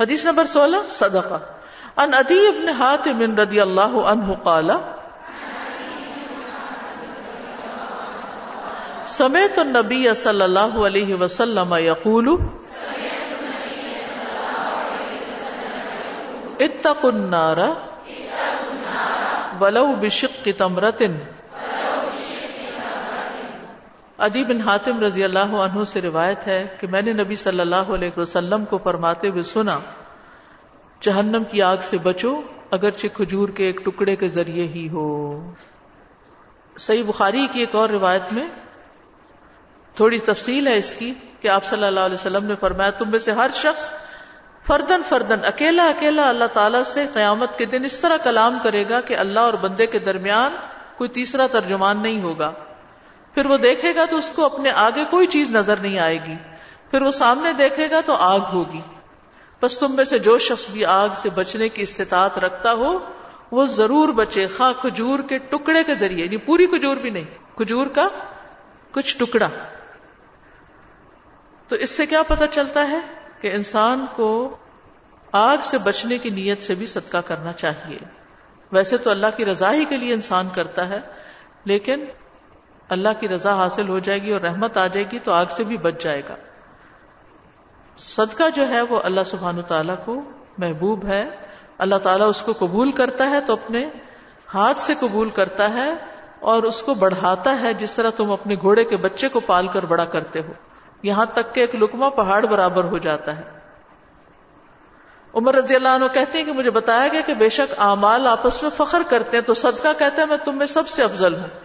حدیث نمبر سولہ، صدقہ۔ ان ادی ابن حاتم رضی اللہ عنہ قال، سمیت النبی صلی اللہ علیہ وسلم یقول، اتقوا النار، ولو بشق تمرت ادی بن حاتم رضی اللہ عنہ سے روایت ہے کہ میں نے نبی صلی اللہ علیہ وسلم کو فرماتے ہوئے سنا، جہنم کی آگ سے بچو، اگرچہ کھجور کے ایک ٹکڑے کے ذریعے ہی ہو۔ صحیح بخاری کی ایک اور روایت میں تھوڑی تفصیل ہے اس کی کہ آپ صلی اللہ علیہ وسلم نے فرمایا، تم میں سے ہر شخص فردن فردن اکیلا اکیلا اللہ تعالیٰ سے قیامت کے دن اس طرح کلام کرے گا کہ اللہ اور بندے کے درمیان کوئی تیسرا ترجمان نہیں ہوگا۔ پھر وہ دیکھے گا تو اس کو اپنے آگے کوئی چیز نظر نہیں آئے گی۔ پھر وہ سامنے دیکھے گا تو آگ ہوگی۔ بس تم میں سے جو شخص بھی آگ سے بچنے کی استطاعت رکھتا ہو، وہ ضرور بچے۔ خواہ کھجور کے ٹکڑے کے ذریعے یعنی پوری کھجور بھی نہیں، کھجور کا کچھ ٹکڑا۔ تو اس سے کیا پتا چلتا ہے کہ انسان کو آگ سے بچنے کی نیت سے بھی صدقہ کرنا چاہیے۔ ویسے تو اللہ کی رضا ہی کے لیے انسان کرتا ہے، لیکن اللہ کی رضا حاصل ہو جائے گی اور رحمت آ جائے گی تو آگ سے بھی بچ جائے گا۔ صدقہ جو ہے وہ اللہ سبحان تعالیٰ کو محبوب ہے۔ اللہ تعالیٰ اس کو قبول کرتا ہے تو اپنے ہاتھ سے قبول کرتا ہے اور اس کو بڑھاتا ہے جس طرح تم اپنے گھوڑے کے بچے کو پال کر بڑا کرتے ہو۔ یہاں تک کہ ایک لکما پہاڑ برابر ہو جاتا ہے۔ عمر رضی اللہ عنہ کہتے ہیں کہ مجھے بتایا گیا کہ بے شک اعمال آپس میں فخر کرتے ہیں تو صدقہ کہتے ہیں میں تم میں سب سے افضل ہوں۔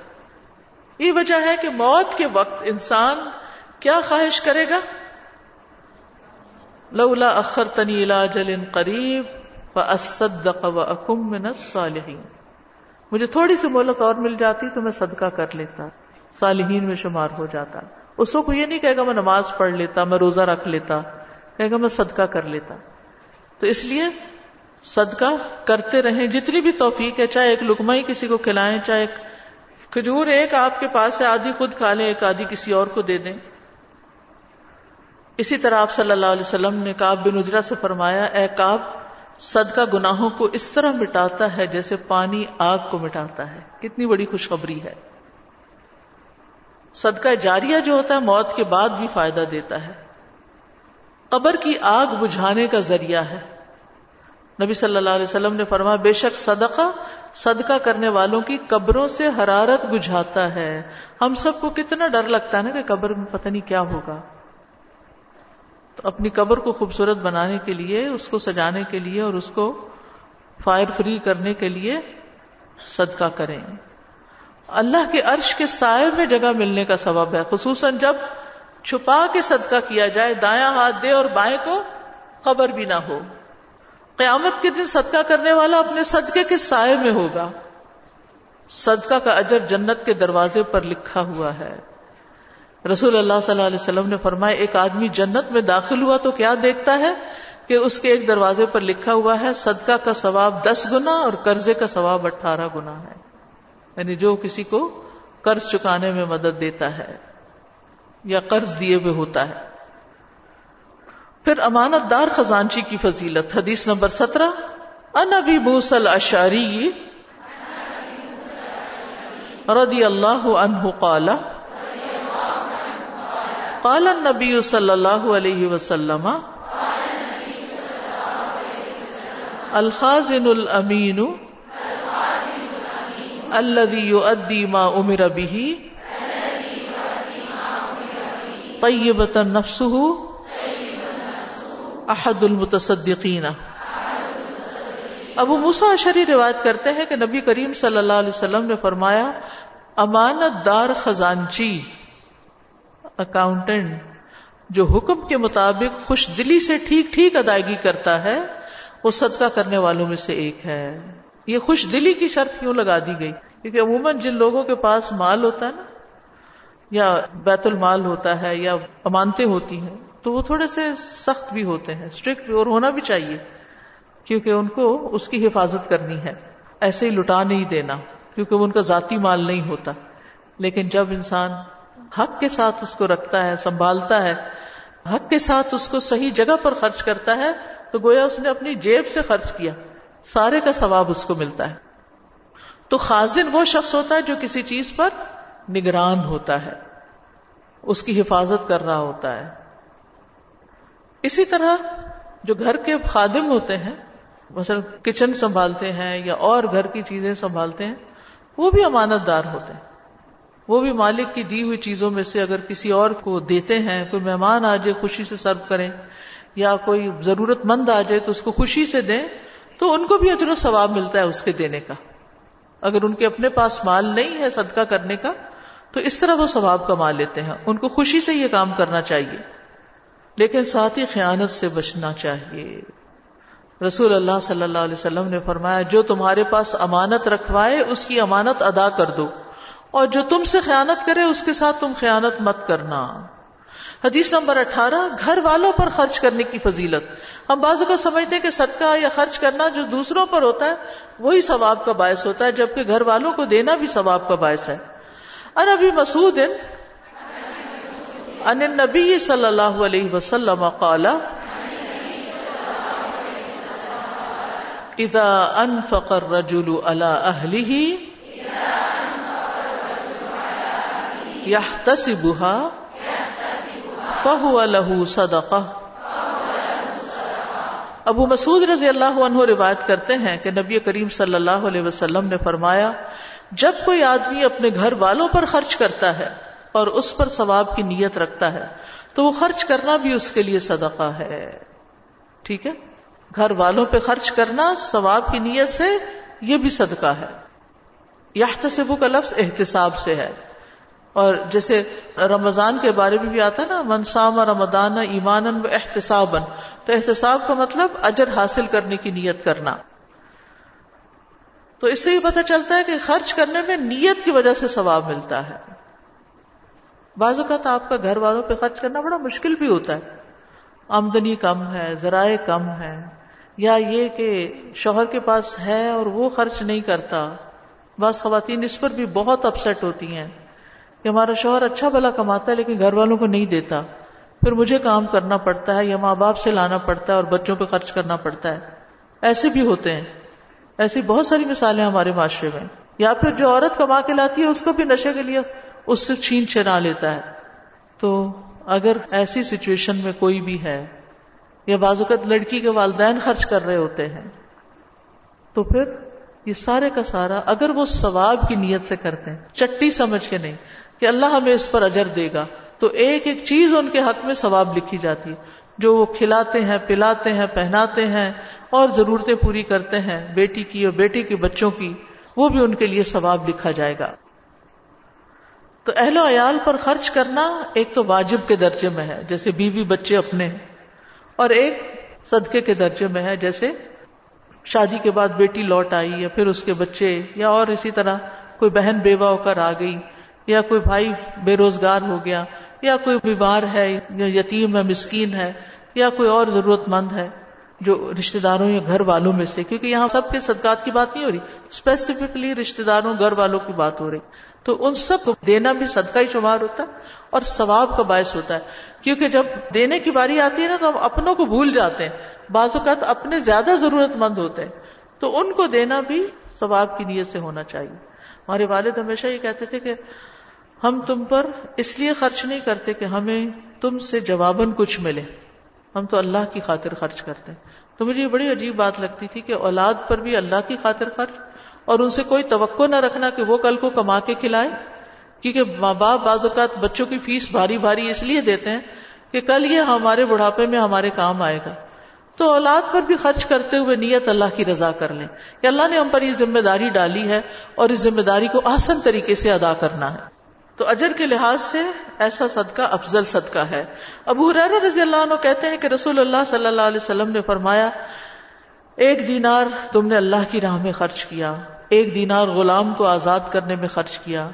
یہ وجہ ہے کہ موت کے وقت انسان کیا خواہش کرے گا؟ لولا اخر تنی جل قریب اکم من الصالحین۔ مجھے تھوڑی سی مہلت اور مل جاتی تو میں صدقہ کر لیتا، صالحین میں شمار ہو جاتا۔ اس کو یہ نہیں کہے گا میں نماز پڑھ لیتا، میں روزہ رکھ لیتا، کہے گا میں صدقہ کر لیتا۔ تو اس لیے صدقہ کرتے رہیں، جتنی بھی توفیق ہے، چاہے ایک لکما ہی کسی کو کھلائیں، چاہے ایک کھجور ایک آپ کے پاس سے آدھی خود کھا لیں، ایک آدھی کسی اور کو دے دیں۔ اسی طرح آپ صلی اللہ علیہ وسلم نے کاب بن اجرا سے فرمایا، اے کاب صدقہ گناہوں کو اس طرح مٹاتا ہے جیسے پانی آگ کو مٹاتا ہے۔ کتنی بڑی خوشخبری ہے۔ صدقہ جاریہ جو ہوتا ہے، موت کے بعد بھی فائدہ دیتا ہے۔ قبر کی آگ بجھانے کا ذریعہ ہے۔ نبی صلی اللہ علیہ وسلم نے فرمایا، بے شک صدقہ صدقہ کرنے والوں کی قبروں سے حرارت بجھاتا ہے۔ ہم سب کو کتنا ڈر لگتا ہے نا کہ قبر میں پتہ نہیں کیا ہوگا۔ تو اپنی قبر کو خوبصورت بنانے کے لیے، اس کو سجانے کے لیے اور اس کو فائر فری کرنے کے لیے صدقہ کریں۔ اللہ کے عرش کے سائے میں جگہ ملنے کا سبب ہے، خصوصاً جب چھپا کے صدقہ کیا جائے، دایاں ہاتھ دے اور بائیں کو خبر بھی نہ ہو۔ قیامت کے دن صدقہ کرنے والا اپنے صدقے کے سائے میں ہوگا۔ صدقہ کا اجر جنت کے دروازے پر لکھا ہوا ہے۔ رسول اللہ صلی اللہ علیہ وسلم نے فرمایا، ایک آدمی جنت میں داخل ہوا تو کیا دیکھتا ہے کہ اس کے ایک دروازے پر لکھا ہوا ہے، صدقہ کا ثواب دس گنا اور قرضے کا ثواب اٹھارہ گنا ہے۔ یعنی جو کسی کو قرض چکانے میں مدد دیتا ہے یا قرض دیے ہوئے ہوتا ہے۔ پھر امانت دار خزانچی کی فضیلت۔ حدیث نمبر سترہ ان ابی بوسل اشاری رضی اللہ عنہ قال قال النبی صلی اللہ علیہ وسلم، الخازن الامین الذي يؤدي ما امر به طیبتا نفسه احد المتصدقین۔ ابو موسا اشری روایت کرتے ہیں کہ نبی کریم صلی اللہ علیہ وسلم نے فرمایا، امانت دار خزانچی اکاؤنٹنٹ جو حکم کے مطابق خوش دلی سے ٹھیک ٹھیک ادائیگی کرتا ہے، وہ صدقہ کرنے والوں میں سے ایک ہے۔ یہ خوش دلی کی شرط کیوں لگا دی گئی؟ کیونکہ عموماً جن لوگوں کے پاس مال ہوتا ہے نا، یا بیت المال ہوتا ہے یا امانتیں ہوتی ہیں تو وہ تھوڑے سے سخت بھی ہوتے ہیں اسٹرکٹ بھی اور ہونا بھی چاہیے، کیونکہ ان کو اس کی حفاظت کرنی ہے۔ ایسے ہی لٹا نہیں دینا، کیونکہ وہ ان کا ذاتی مال نہیں ہوتا۔ لیکن جب انسان حق کے ساتھ اس کو رکھتا ہے، سنبھالتا ہے، حق کے ساتھ اس کو صحیح جگہ پر خرچ کرتا ہے، تو گویا اس نے اپنی جیب سے خرچ کیا۔ سارے کا ثواب اس کو ملتا ہے۔ تو خازن وہ شخص ہوتا ہے جو کسی چیز پر نگران ہوتا ہے، اس کی حفاظت کر رہا ہوتا ہے۔ اسی طرح جو گھر کے خادم ہوتے ہیں، مثلا کچن سنبھالتے ہیں یا اور گھر کی چیزیں سنبھالتے ہیں، وہ بھی امانت دار ہوتے ہیں۔ وہ بھی مالک کی دی ہوئی چیزوں میں سے اگر کسی اور کو دیتے ہیں، کوئی مہمان آ جائے، خوشی سے سرو کریں، یا کوئی ضرورت مند آ جائے تو اس کو خوشی سے دیں، تو ان کو بھی اجر و ثواب ملتا ہے اس کے دینے کا۔ اگر ان کے اپنے پاس مال نہیں ہے صدقہ کرنے کا، تو اس طرح وہ ثواب کما لیتے ہیں۔ ان کو خوشی سے یہ کام کرنا چاہیے۔ لیکن ساتھ ہی خیانت سے بچنا چاہیے۔ رسول اللہ صلی اللہ علیہ وسلم نے فرمایا، جو تمہارے پاس امانت رکھوائے، اس کی امانت ادا کر دو۔ اور جو تم سے خیانت کرے، اس کے ساتھ تم خیانت مت کرنا۔ حدیث نمبر اٹھارہ، گھر والوں پر خرچ کرنے کی فضیلت۔ ہم بازو کو سمجھتے ہیں کہ صدقہ یا خرچ کرنا جو دوسروں پر ہوتا ہے، وہی ثواب کا باعث ہوتا ہے، جبکہ گھر والوں کو دینا بھی ثواب کا باعث ہے۔ اور ابھی مسعود ان نبی صلی اللہ علیہ وسلم قال اذا انفق الرجل على اهله يحتسبها، فهو له صدقه ابو مسعود رضی اللہ عنہ روایت کرتے ہیں کہ نبی کریم صلی اللہ علیہ وسلم نے فرمایا، جب کوئی آدمی اپنے گھر والوں پر خرچ کرتا ہے اور اس پر ثواب کی نیت رکھتا ہے، تو وہ خرچ کرنا بھی اس کے لیے صدقہ ہے۔ ٹھیک ہے؟ گھر والوں پہ خرچ کرنا ثواب کی نیت سے یہ بھی صدقہ ہے۔ یا کا لفظ احتساب سے ہے۔ اور جیسے رمضان کے بارے میں بھی آتا ہے نا منسام رمضان ایمان و احتساب تو احتساب کا مطلب اجر حاصل کرنے کی نیت کرنا۔ تو اس سے یہ پتہ چلتا ہے کہ خرچ کرنے میں نیت کی وجہ سے ثواب ملتا ہے۔ بعض اوقات آپ کا گھر والوں پہ خرچ کرنا بڑا مشکل بھی ہوتا ہے۔ آمدنی کم ہے، ذرائع کم ہے یا یہ کہ شوہر کے پاس ہے اور وہ خرچ نہیں کرتا۔ بعض خواتین اس پر بھی بہت اپسٹ ہوتی ہیں کہ ہمارا شوہر اچھا بلا کماتا ہے لیکن گھر والوں کو نہیں دیتا۔ پھر مجھے کام کرنا پڑتا ہے یا ماں باپ سے لانا پڑتا ہے اور بچوں پہ خرچ کرنا پڑتا ہے۔ ایسے بھی ہوتے ہیں۔ ایسی بہت ساری مثالیں ہمارے معاشرے میں۔ یا پھر جو عورت کما کے لاتی ہے، اس کو بھی نشے کے لیے اس سے چھین چھنا لیتا ہے۔ تو اگر ایسی سچویشن میں کوئی بھی ہے یا بعض اوقات لڑکی کے والدین خرچ کر رہے ہوتے ہیں، تو پھر یہ سارے کا سارا اگر وہ ثواب کی نیت سے کرتے ہیں، چٹی سمجھ کے نہیں کہ اللہ ہمیں اس پر اجر دے گا۔ تو ایک ایک چیز ان کے حق میں ثواب لکھی جاتی ہے جو وہ کھلاتے ہیں، پلاتے ہیں، پہناتے ہیں اور ضرورتیں پوری کرتے ہیں، بیٹی کی اور بیٹی کے بچوں کی، وہ بھی ان کے لیے ثواب لکھا جائے گا۔ تو اہل و عیال پر خرچ کرنا ایک تو واجب کے درجے میں ہے، جیسے بیوی بچے اپنے، اور ایک صدقے کے درجے میں ہے، جیسے شادی کے بعد بیٹی لوٹ آئی، یا پھر اس کے بچے، یا اور اسی طرح کوئی بہن بیوہ ہو کر آ گئی، یا کوئی بھائی بے روزگار ہو گیا، یا کوئی بیمار ہے، یا یتیم ہے، مسکین ہے، یا کوئی اور ضرورت مند ہے جو رشتے داروں یا گھر والوں میں سے، کیونکہ یہاں سب کے صدقات کی بات نہیں ہو رہی اسپیسیفکلی رشتے داروں، گھر والوں کی بات ہو رہی۔ تو ان سب کو دینا بھی صدقہ ہی شمار ہوتا ہے اور ثواب کا باعث ہوتا ہے۔ کیونکہ جب دینے کی باری آتی ہے نا تو ہم اپنوں کو بھول جاتے ہیں۔ بعض اوقات اپنے زیادہ ضرورت مند ہوتے ہیں۔ تو ان کو دینا بھی ثواب کی نیت سے ہونا چاہیے۔ ہمارے والد ہمیشہ یہ کہتے تھے کہ ہم تم پر اس لیے خرچ نہیں کرتے کہ ہمیں تم سے جواباً کچھ ملے۔ ہم تو اللہ کی خاطر خرچ کرتے ہیں۔ تو مجھے یہ بڑی عجیب بات لگتی تھی کہ اولاد پر بھی اللہ کی خاطر خرچ اور ان سے کوئی توقع نہ رکھنا کہ وہ کل کو کما کے کھلائے، کیونکہ ماں باپ بعض اوقات بچوں کی فیس بھاری بھاری اس لیے دیتے ہیں کہ کل یہ ہمارے بڑھاپے میں ہمارے کام آئے گا۔ تو اولاد پر بھی خرچ کرتے ہوئے نیت اللہ کی رضا کر لیں کہ اللہ نے ہم پر یہ ذمہ داری ڈالی ہے اور اس ذمہ داری کو آسن طریقے سے ادا کرنا ہے۔ تو اجر کے لحاظ سے ایسا صدقہ افضل صدقہ ہے۔ ابو رضی اللہ عنہ کہتے ہیں کہ رسول اللہ صلی اللہ علیہ وسلم نے فرمایا، ایک دینار تم نے اللہ کی راہ میں خرچ کیا۔ ایک دینار غلام کو آزاد کرنے میں خرچ کیا،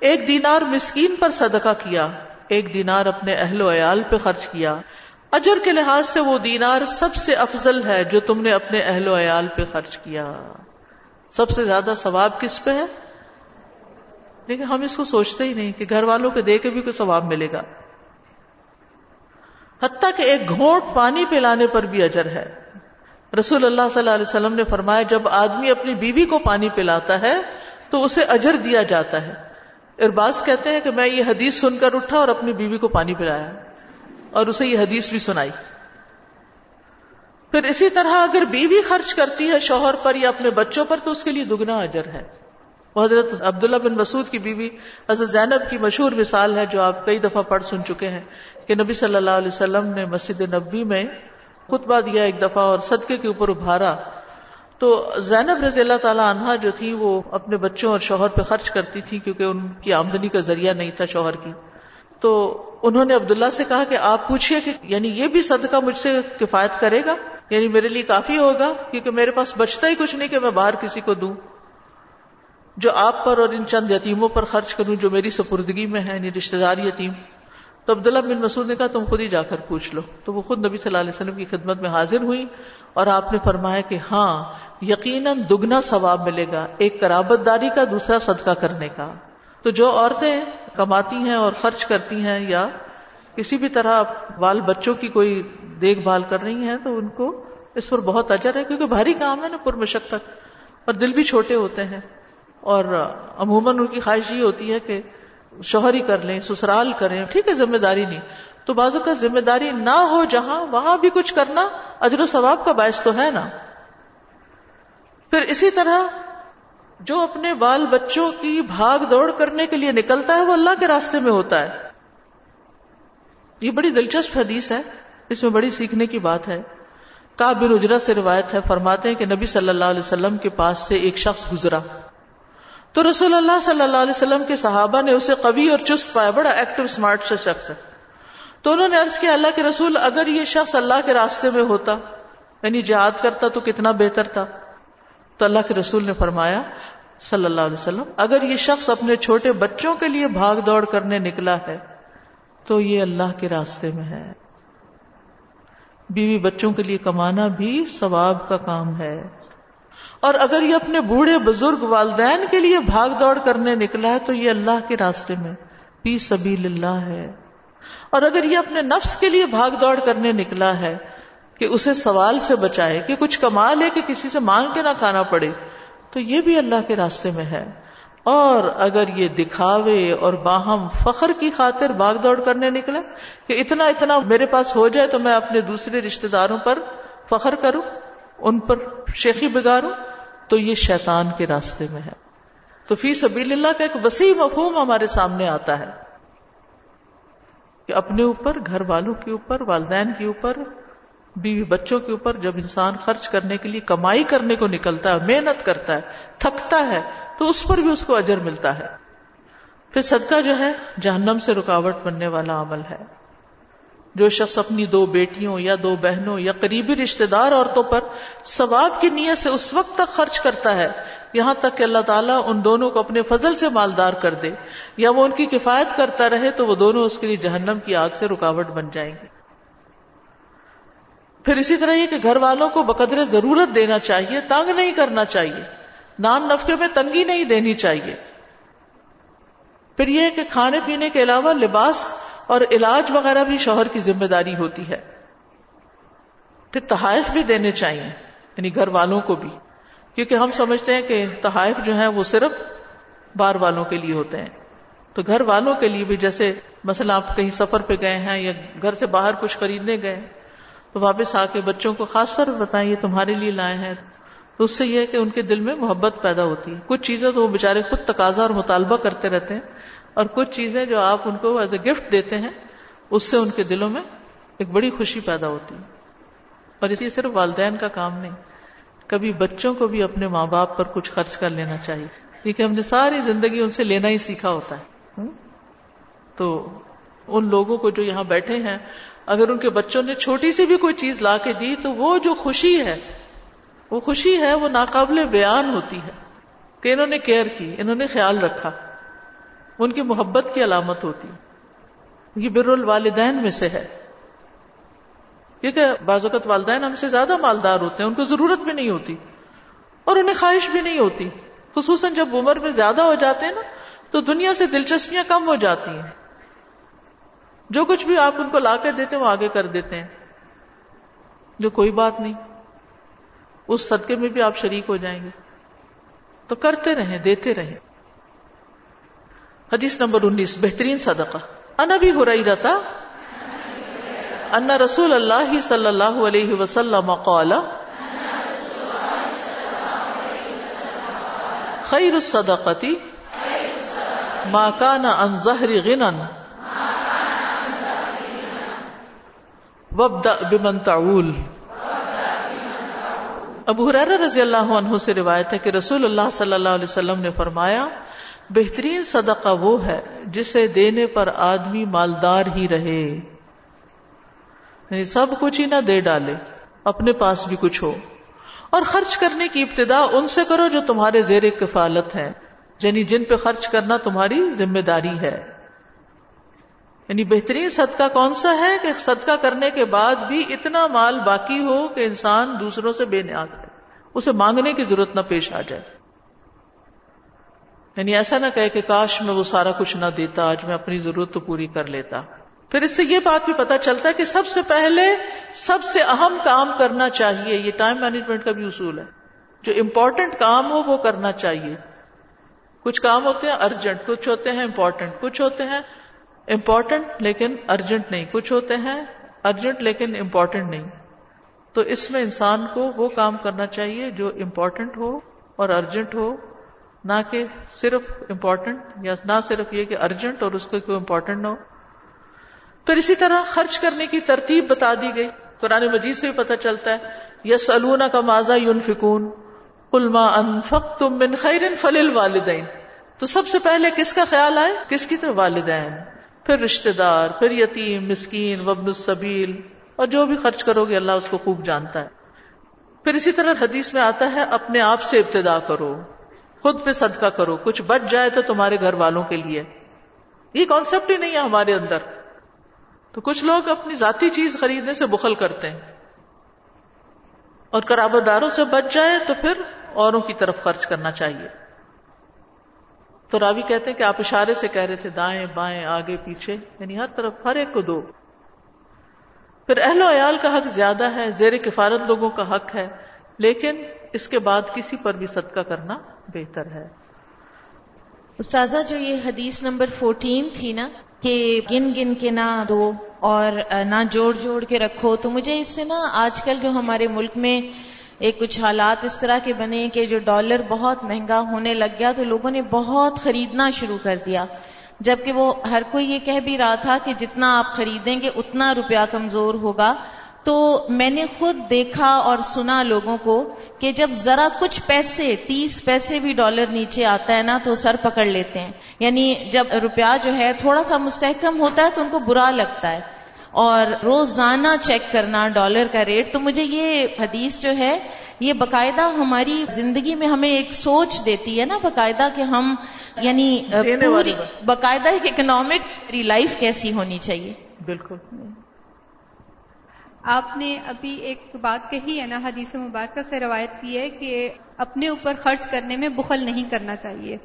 ایک دینار مسکین پر صدقہ کیا، ایک دینار اپنے اہل و عیال پہ خرچ کیا۔ اجر کے لحاظ سے وہ دینار سب سے افضل ہے جو تم نے اپنے اہل و عیال پہ خرچ کیا۔ سب سے زیادہ ثواب کس پہ ہے؟ لیکن ہم اس کو سوچتے ہی نہیں کہ گھر والوں کو دے کے بھی کوئی ثواب ملے گا۔ حتیٰ کہ ایک گھونٹ پانی پلانے پر بھی اجر ہے۔ رسول اللہ صلی اللہ علیہ وسلم نے فرمایا، جب آدمی اپنی بیوی کو پانی پلاتا ہے، تو اسے اجر دیا جاتا ہے۔ ارباز کہتے ہیں کہ میں یہ حدیث سن کر اٹھا اور اپنی بیوی کو پانی پلایا اور اسے یہ حدیث بھی سنائی۔ پھر اسی طرح اگر بیوی خرچ کرتی ہے شوہر پر یا اپنے بچوں پر، تو اس کے لیے دگنا اجر ہے۔ وہ حضرت عبداللہ بن مسعود کی بیوی حضرت زینب کی مشہور مثال ہے جو آپ کئی دفعہ پڑھ سن چکے ہیں کہ نبی صلی اللہ علیہ وسلم نے مسجد نبی میں خطبہ دیا ایک دفعہ اور صدقے کے اوپر ابھارا۔ تو زینب رضی اللہ تعالی عنہا جو تھی وہ اپنے بچوں اور شوہر پہ خرچ کرتی تھی کیونکہ ان کی آمدنی کا ذریعہ نہیں تھا شوہر کی۔ تو انہوں نے عبداللہ سے کہا کہ آپ پوچھئے کہ یعنی یہ بھی صدقہ مجھ سے کفایت کرے گا؟ یعنی میرے لیے کافی ہوگا کیونکہ میرے پاس بچتا ہی کچھ نہیں کہ میں باہر کسی کو دوں۔ جو آپ پر اور ان چند یتیموں پر خرچ کروں جو میری سپردگی میں ہے یعنی رشتے دار یتیم۔ تو عبداللہ بن مسعود نے کہا، تم خود ہی جا کر پوچھ لو۔ تو وہ خود نبی صلی اللہ علیہ وسلم کی خدمت میں حاضر ہوئی اور آپ نے فرمایا کہ ہاں یقیناً دگنا ثواب ملے گا، ایک کرابت داری کا، دوسرا صدقہ کرنے کا۔ تو جو عورتیں کماتی ہیں اور خرچ کرتی ہیں یا کسی بھی طرح بال بچوں کی کوئی دیکھ بھال کر رہی ہیں، تو ان کو اس پر بہت اجر ہے، کیونکہ بھاری کام ہے نا پر مشقت، اور دل بھی چھوٹے ہوتے ہیں۔ اور عموماً ان کی خواہش یہ ہوتی ہے کہ شوہر ہی کر لیں، سسرال کریں، ٹھیک ہے ذمہ داری نہیں۔ تو بازو کا ذمہ داری نہ ہو جہاں، وہاں بھی کچھ کرنا اجر و ثواب کا باعث تو ہے نا۔ پھر اسی طرح جو اپنے بال بچوں کی بھاگ دوڑ کرنے کے لیے نکلتا ہے، وہ اللہ کے راستے میں ہوتا ہے۔ یہ بڑی دلچسپ حدیث ہے، اس میں بڑی سیکھنے کی بات ہے۔ کا بن اجرا سے روایت ہے، فرماتے ہیں کہ نبی صلی اللہ علیہ وسلم کے پاس سے ایک شخص گزرا۔ تو رسول اللہ صلی اللہ علیہ وسلم کے صحابہ نے اسے قوی اور چست پایا، بڑا ایکٹیو اسمارٹ سے شخص ہے۔ تو انہوں نے عرض کیا، اللہ کے رسول، اگر یہ شخص اللہ کے راستے میں ہوتا یعنی جہاد کرتا، تو کتنا بہتر تھا۔ تو اللہ کے رسول نے فرمایا، صلی اللہ علیہ وسلم، اگر یہ شخص اپنے چھوٹے بچوں کے لیے بھاگ دوڑ کرنے نکلا ہے، تو یہ اللہ کے راستے میں ہے۔ بیوی بچوں کے لیے کمانا بھی ثواب کا کام ہے۔ اور اگر یہ اپنے بوڑھے بزرگ والدین کے لیے بھاگ دوڑ کرنے نکلا ہے تو یہ اللہ کے راستے میں پی سبیل اللہ ہے۔ اور اگر یہ اپنے نفس کے لیے بھاگ دوڑ کرنے نکلا ہے کہ اسے سوال سے بچائے کہ کچھ کما لے کہ کسی سے مانگ کے نہ کھانا پڑے، تو یہ بھی اللہ کے راستے میں ہے۔ اور اگر یہ دکھاوے اور باہم فخر کی خاطر بھاگ دوڑ کرنے نکلے کہ اتنا اتنا میرے پاس ہو جائے تو میں اپنے دوسرے رشتے داروں پر فخر کروں، ان پر شیخی بگاروں تو یہ شیطان کے راستے میں ہے۔ تو فی سبیل اللہ کا ایک وسیع مفہوم ہمارے سامنے آتا ہے کہ اپنے اوپر، گھر والوں کے اوپر، والدین کے اوپر، بیوی بچوں کے اوپر جب انسان خرچ کرنے کے لیے کمائی کرنے کو نکلتا ہے، محنت کرتا ہے، تھکتا ہے، تو اس پر بھی اس کو اجر ملتا ہے۔ پھر صدقہ جو ہے، جہنم سے رکاوٹ بننے والا عمل ہے۔ جو شخص اپنی دو بیٹیوں یا دو بہنوں یا قریبی رشتے دار عورتوں پر ثواب کی نیت سے اس وقت تک خرچ کرتا ہے، یہاں تک کہ اللہ تعالیٰ ان دونوں کو اپنے فضل سے مالدار کر دے، یا وہ ان کی کفایت کرتا رہے تو وہ دونوں اس کے لیے جہنم کی آگ سے رکاوٹ بن جائیں گے۔ پھر اسی طرح یہ کہ گھر والوں کو بقدر ضرورت دینا چاہیے، تنگ نہیں کرنا چاہیے نان نفقے میں تنگی نہیں دینی چاہیے۔ پھر یہ کہ کھانے پینے کے علاوہ لباس اور علاج وغیرہ بھی شوہر کی ذمہ داری ہوتی ہے۔ پھر تحائف بھی دینے چاہیے یعنی گھر والوں کو بھی۔ کیونکہ ہم سمجھتے ہیں کہ تحائف جو ہیں وہ صرف بار والوں کے لیے ہوتے ہیں۔ تو گھر والوں کے لیے بھی جیسے مثلا آپ کہیں سفر پہ گئے ہیں یا گھر سے باہر کچھ خریدنے گئے تو واپس آ کے بچوں کو خاص طور بتائیں، یہ تمہارے لیے لائے ہیں۔ تو اس سے یہ ہے کہ ان کے دل میں محبت پیدا ہوتی ہے۔ کچھ چیزیں تو وہ بےچارے خود تقاضا اور مطالبہ کرتے رہتے ہیں۔ اور کچھ چیزیں جو آپ ان کو ایز اے گفٹ دیتے ہیں، اس سے ان کے دلوں میں ایک بڑی خوشی پیدا ہوتی ہے۔ اور اسی صرف والدین کا کام نہیں، کبھی بچوں کو بھی اپنے ماں باپ پر کچھ خرچ کر لینا چاہیے۔ کیونکہ ہم نے ساری زندگی ان سے لینا ہی سیکھا ہوتا ہے۔ تو ان لوگوں کو جو یہاں بیٹھے ہیں، اگر ان کے بچوں نے چھوٹی سی بھی کوئی چیز لا کے دی، تو وہ جو خوشی ہے، وہ خوشی ہے، وہ ناقابل بیان ہوتی ہے کہ انہوں نے کیئر کی، انہوں نے خیال رکھا۔ ان کی محبت کی علامت ہوتی یہ بر الوالدین میں سے ہے۔ کیونکہ بعض اوقات والدین ہم سے زیادہ مالدار ہوتے ہیں، ان کو ضرورت بھی نہیں ہوتی اور انہیں خواہش بھی نہیں ہوتی۔ خصوصاً جب عمر میں زیادہ ہو جاتے ہیں نا، تو دنیا سے دلچسپیاں کم ہو جاتی ہیں۔ جو کچھ بھی آپ ان کو لا کے دیتے ہیں، وہ آگے کر دیتے ہیں۔ جو کوئی بات نہیں، اس صدقے میں بھی آپ شریک ہو جائیں گے۔ تو کرتے رہیں، دیتے رہیں۔ حدیث نمبر انیس، بہترین صدقہ۔ ان ابھی ہو رہی رہتا ان رسول اللہ صلی اللہ علیہ وسلم قال، خیر الصدقتی ما کان عن ظہر غنن، وابدأ بمن تعول۔ ابو حرارہ رضی اللہ عنہ سے روایت ہے کہ رسول اللہ صلی اللہ علیہ وسلم نے فرمایا بہترین صدقہ وہ ہے جسے دینے پر آدمی مالدار ہی رہے۔ یعنی سب کچھ ہی نہ دے ڈالے، اپنے پاس بھی کچھ ہو۔ اور خرچ کرنے کی ابتدا ان سے کرو جو تمہارے زیر کفالت ہے یعنی جن پہ خرچ کرنا تمہاری ذمہ داری ہے۔ یعنی بہترین صدقہ کون سا ہے کہ صدقہ کرنے کے بعد بھی اتنا مال باقی ہو کہ انسان دوسروں سے بے نیاز ہے اسے مانگنے کی ضرورت نہ پیش آ جائے۔ یعنی ایسا نہ کہے کہ کاش میں وہ سارا کچھ نہ دیتا، آج میں اپنی ضرورت تو پوری کر لیتا۔ پھر اس سے یہ بات بھی پتا چلتا ہے کہ سب سے پہلے، سب سے اہم کام کرنا چاہیے۔ یہ ٹائم مینجمنٹ کا بھی اصول ہے۔ جو امپورٹنٹ کام ہو، وہ کرنا چاہیے۔ کچھ کام ہوتے ہیں ارجنٹ کچھ ہوتے ہیں امپورٹنٹ کچھ ہوتے ہیں۔ امپورٹنٹ لیکن ارجنٹ نہیں۔ کچھ ہوتے ہیں ارجنٹ لیکن امپورٹنٹ نہیں۔ تو اس میں انسان کو وہ کام کرنا چاہیے جو امپورٹنٹ ہو اور ارجنٹ ہو۔ نہ کہ صرف امپورٹنٹ یا نہ صرف یہ کہ ارجنٹ اور اس کو کوئی امپورٹنٹ نہ ہو۔ پھر اسی طرح خرچ کرنے کی ترتیب بتا دی گئی۔ قرآن مجید سے بھی پتہ چلتا ہے یس النا کا ماضا یون فکون کلما انفق تم من خیر فل والدین تو سب سے پہلے کس کا خیال آئے؟ کس کی طرف والدین؟ پھر رشتے دار، پھر یتیم، مسکین وبن السبیل۔ اور جو بھی خرچ کرو گے، اللہ اس کو خوب جانتا ہے۔ پھر اسی طرح حدیث میں آتا ہے، اپنے آپ سے ابتدا کرو۔ خود پہ صدقہ کرو، کچھ بچ جائے تو تمہارے گھر والوں کے لیے۔ یہ کانسیپٹ ہی نہیں ہے ہمارے اندر۔ تو کچھ لوگ اپنی ذاتی چیز خریدنے سے بخل کرتے ہیں۔ اور کرابت داروں سے بچ جائے تو پھر اوروں کی طرف خرچ کرنا چاہیے۔ تو راوی کہتے ہیں کہ آپ اشارے سے کہہ رہے تھے، دائیں، بائیں، آگے، پیچھے یعنی ہر طرف، ہر ایک کو دو۔ پھر اہل و عیال کا حق زیادہ ہے، زیر کفارت لوگوں کا حق ہے، لیکن اس کے بعد کسی پر بھی صدقہ کرنا بہتر ہے۔ استاذہ، جو یہ حدیث نمبر فورٹین تھی نا، کہ گن گن کے نہ دو اور نہ جوڑ جوڑ کے رکھو، تو مجھے اس سے نا آج کل جو ہمارے ملک میں ایک کچھ حالات اس طرح کے بنے کہ جو ڈالر بہت مہنگا ہونے لگ گیا، تو لوگوں نے بہت خریدنا شروع کر دیا۔ جبکہ وہ ہر کوئی یہ کہہ بھی رہا تھا کہ جتنا آپ خریدیں گے، اتنا روپیہ کمزور ہوگا۔ تو میں نے خود دیکھا اور سنا لوگوں کو کہ جب ذرا کچھ پیسے تیس پیسے بھی ڈالر نیچے آتا ہے نا تو سر پکڑ لیتے ہیں۔ یعنی جب روپیہ جو ہے تھوڑا سا مستحکم ہوتا ہے تو ان کو برا لگتا ہے۔ اور روزانہ چیک کرنا ڈالر کا ریٹ تو مجھے یہ حدیث جو ہے یہ باقاعدہ ہماری زندگی میں ہمیں ایک سوچ دیتی ہے نا باقاعدہ کہ ہم یعنی باقاعدہ ایک اکنامک لائف کیسی ہونی چاہیے۔ بالکل۔ آپ نے ابھی ایک بات کہی ہے نا، حدیث مبارکہ سے روایت کی ہے کہ اپنے اوپر خرچ کرنے میں بخل نہیں کرنا چاہیے۔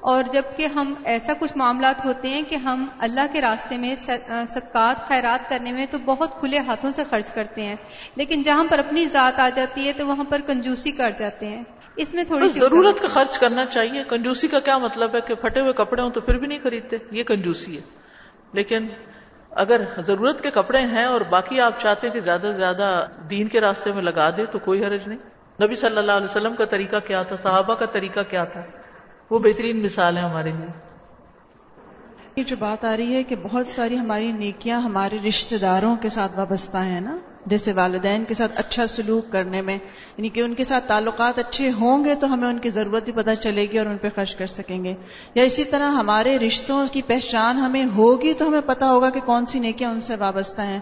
اور جبکہ ہم ایسا کچھ معاملات ہوتے ہیں کہ ہم اللہ کے راستے میں صدقات، خیرات کرنے میں تو بہت کھلے ہاتھوں سے خرچ کرتے ہیں، لیکن جہاں پر اپنی ذات آ جاتی ہے تو وہاں پر کنجوسی کر جاتے ہیں۔ اس میں تھوڑی ضرورت کا خرچ کرنا چاہیے۔ کنجوسی کا کیا مطلب ہے کہ پھٹے ہوئے کپڑے ہوں تو پھر بھی نہیں خریدتے؟ یہ کنجوسی ہے۔ لیکن اگر ضرورت کے کپڑے ہیں اور باقی آپ چاہتے ہیں کہ زیادہ سے زیادہ دین کے راستے میں لگا دے تو کوئی حرج نہیں۔ نبی صلی اللہ علیہ وسلم کا طریقہ کیا تھا؟ صحابہ کا طریقہ کیا تھا؟ وہ بہترین مثال ہے ہمارے لیے۔ یہ جو بات آ رہی ہے کہ بہت ساری ہماری نیکیاں ہمارے رشتے داروں کے ساتھ وابستہ ہیں نا۔ جیسے والدین کے ساتھ اچھا سلوک کرنے میں یعنی کہ ان کے ساتھ تعلقات اچھے ہوں گے تو ہمیں ان کی ضرورت بھی پتہ چلے گی اور ان پہ خرچ کر سکیں گے۔ یا اسی طرح ہمارے رشتوں کی پہچان ہمیں ہوگی تو ہمیں پتہ ہوگا کہ کون سی نیکیاں ان سے وابستہ ہیں۔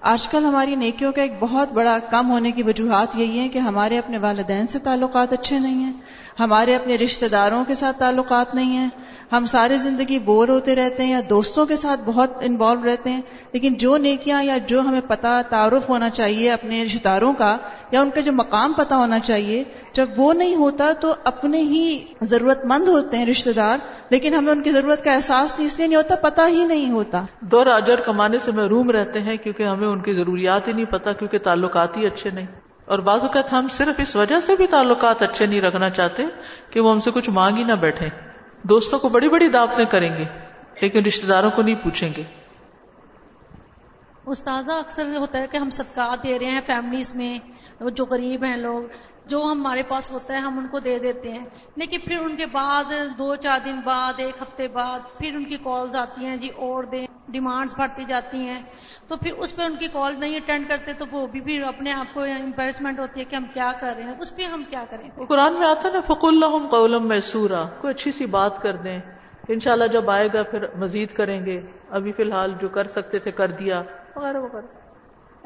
آج کل ہماری نیکیوں کا ایک بہت بڑا کم ہونے کی وجوہات یہی ہیں کہ ہمارے اپنے والدین سے تعلقات اچھے نہیں ہیں۔ ہمارے اپنے رشتہ داروں کے ساتھ تعلقات نہیں ہیں۔ ہم سارے زندگی بور ہوتے رہتے ہیں یا دوستوں کے ساتھ بہت انوالو رہتے ہیں، لیکن جو نیکیاں یا جو ہمیں پتا تعارف ہونا چاہیے اپنے رشتے داروں کا یا ان کا جو مقام پتا ہونا چاہیے، جب وہ نہیں ہوتا تو اپنے ہی ضرورت مند ہوتے ہیں رشتے دار، لیکن ہمیں ان کی ضرورت کا احساس نہیں، اس لیے نہیں ہوتا پتا ہی نہیں ہوتا۔ دور اجر کمانے سے محروم رہتے ہیں کیونکہ ہمیں ان کی ضروریات ہی نہیں پتا کیونکہ تعلقات ہی اچھے نہیں۔ اور بعض اوقات ہم صرف اس وجہ سے بھی تعلقات اچھے نہیں رکھنا چاہتے کہ وہ ہم سے کچھ مانگ ہی نہ بیٹھے۔ دوستوں کو بڑی بڑی دعوتیں کریں گے، لیکن رشتے داروں کو نہیں پوچھیں گے۔ استاذہ، اکثر ہوتا ہے کہ ہم صدقات دے رہے ہیں فیملیز میں، جو غریب ہیں لوگ۔ جو ہمارے پاس ہوتا ہے ہم ان کو دے دیتے ہیں۔ لیکن پھر ان کے بعد، دو چار دن بعد، ایک ہفتے بعد پھر ان کی کالز آتی ہیں۔ جی اور دیں، ڈیمانڈز بڑھتی جاتی ہیں۔ تو پھر اس پہ ان کی کال نہیں اٹینڈ کرتے تو وہ بھی پھر اپنے آپ کو امپیرسمنٹ ہوتی ہے کہ ہم کیا کر رہے ہیں۔ اس پہ ہم کیا کریں؟ قرآن میں آتا نا فق اللہ قولم میسورا کوئی اچھی سی بات کر دیں۔ انشاءاللہ جب آئے گا پھر مزید کریں گے۔ ابھی فی الحال جو کر سکتے تھے، کر دیا۔ وغیرہ وغیرہ۔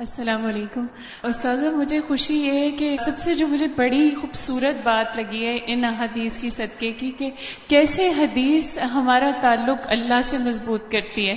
السلام علیکم۔ استاذہ، مجھے خوشی یہ ہے کہ سب سے جو مجھے بڑی خوبصورت بات لگی ہے ان حدیث کی صدقے کی کہ کیسے حدیث ہمارا تعلق اللہ سے مضبوط کرتی ہے۔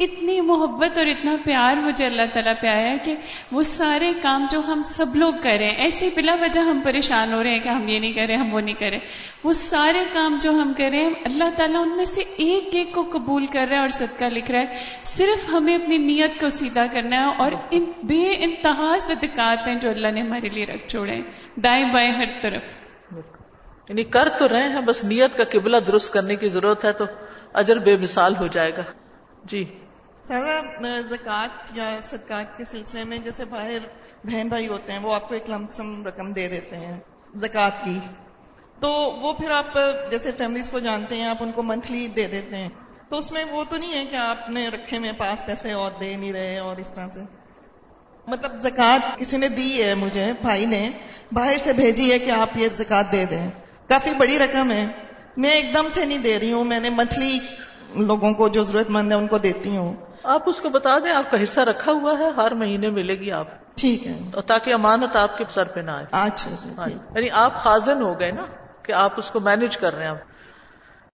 اتنی محبت اور اتنا پیار مجھے اللہ تعالیٰ پہ آیا کہ وہ سارے کام جو ہم سب لوگ کریں ایسے بلا وجہ ہم پریشان ہو رہے ہیں کہ ہم یہ نہیں کریں ہم وہ نہیں کریں وہ سارے کام جو ہم کریں اللہ تعالیٰ ان میں سے ایک ایک کو قبول کر رہا ہے اور صدقہ لکھ رہا ہے۔ صرف ہمیں اپنی نیت کو سیدھا کرنا ہے اور ان بے انتہا صدقات ہیں جو اللہ نے ہمارے لیے رکھ چھوڑے دائیں بائیں ہر طرف۔ یعنی کر تو رہے ہیں، بس نیت کا قبلہ درست کرنے کی ضرورت ہے تو اجر بے مثال ہو جائے گا۔ جی۔ سارا زکوٰۃ یا صدقات کے سلسلے میں جیسے باہر بہن بھائی ہوتے ہیں، وہ آپ کو ایک لمسم رقم دے دیتے ہیں زکوٰۃ کی۔ تو وہ پھر آپ، جیسے فیملیز کو جانتے ہیں، آپ ان کو منتھلی دے دیتے ہیں۔ تو اس میں وہ تو نہیں ہے کہ آپ نے رکھے میں پاس پیسے اور دے نہیں رہے اور اس طرح سے۔ مطلب زکوٰۃ کسی نے دی ہے مجھے، بھائی نے، باہر سے بھیجی ہے کہ آپ یہ زکوٰۃ دے دیں۔ کافی بڑی رقم ہے۔ میں ایک دم سے نہیں دے رہی ہوں، میں نے منتھلی لوگوں کو جو ضرورت مند ہے ان کو دیتی ہوں۔ آپ اس کو بتا دیں آپ کا حصہ رکھا ہوا ہے ہر مہینے ملے گی آپ ٹھیک ہے۔ تاکہ امانت آپ کے سر پہ نہ آئے۔ اچھا یعنی آپ خازن ہو گئے نا کہ آپ اس کو مینج کر رہے ہیں۔ آپ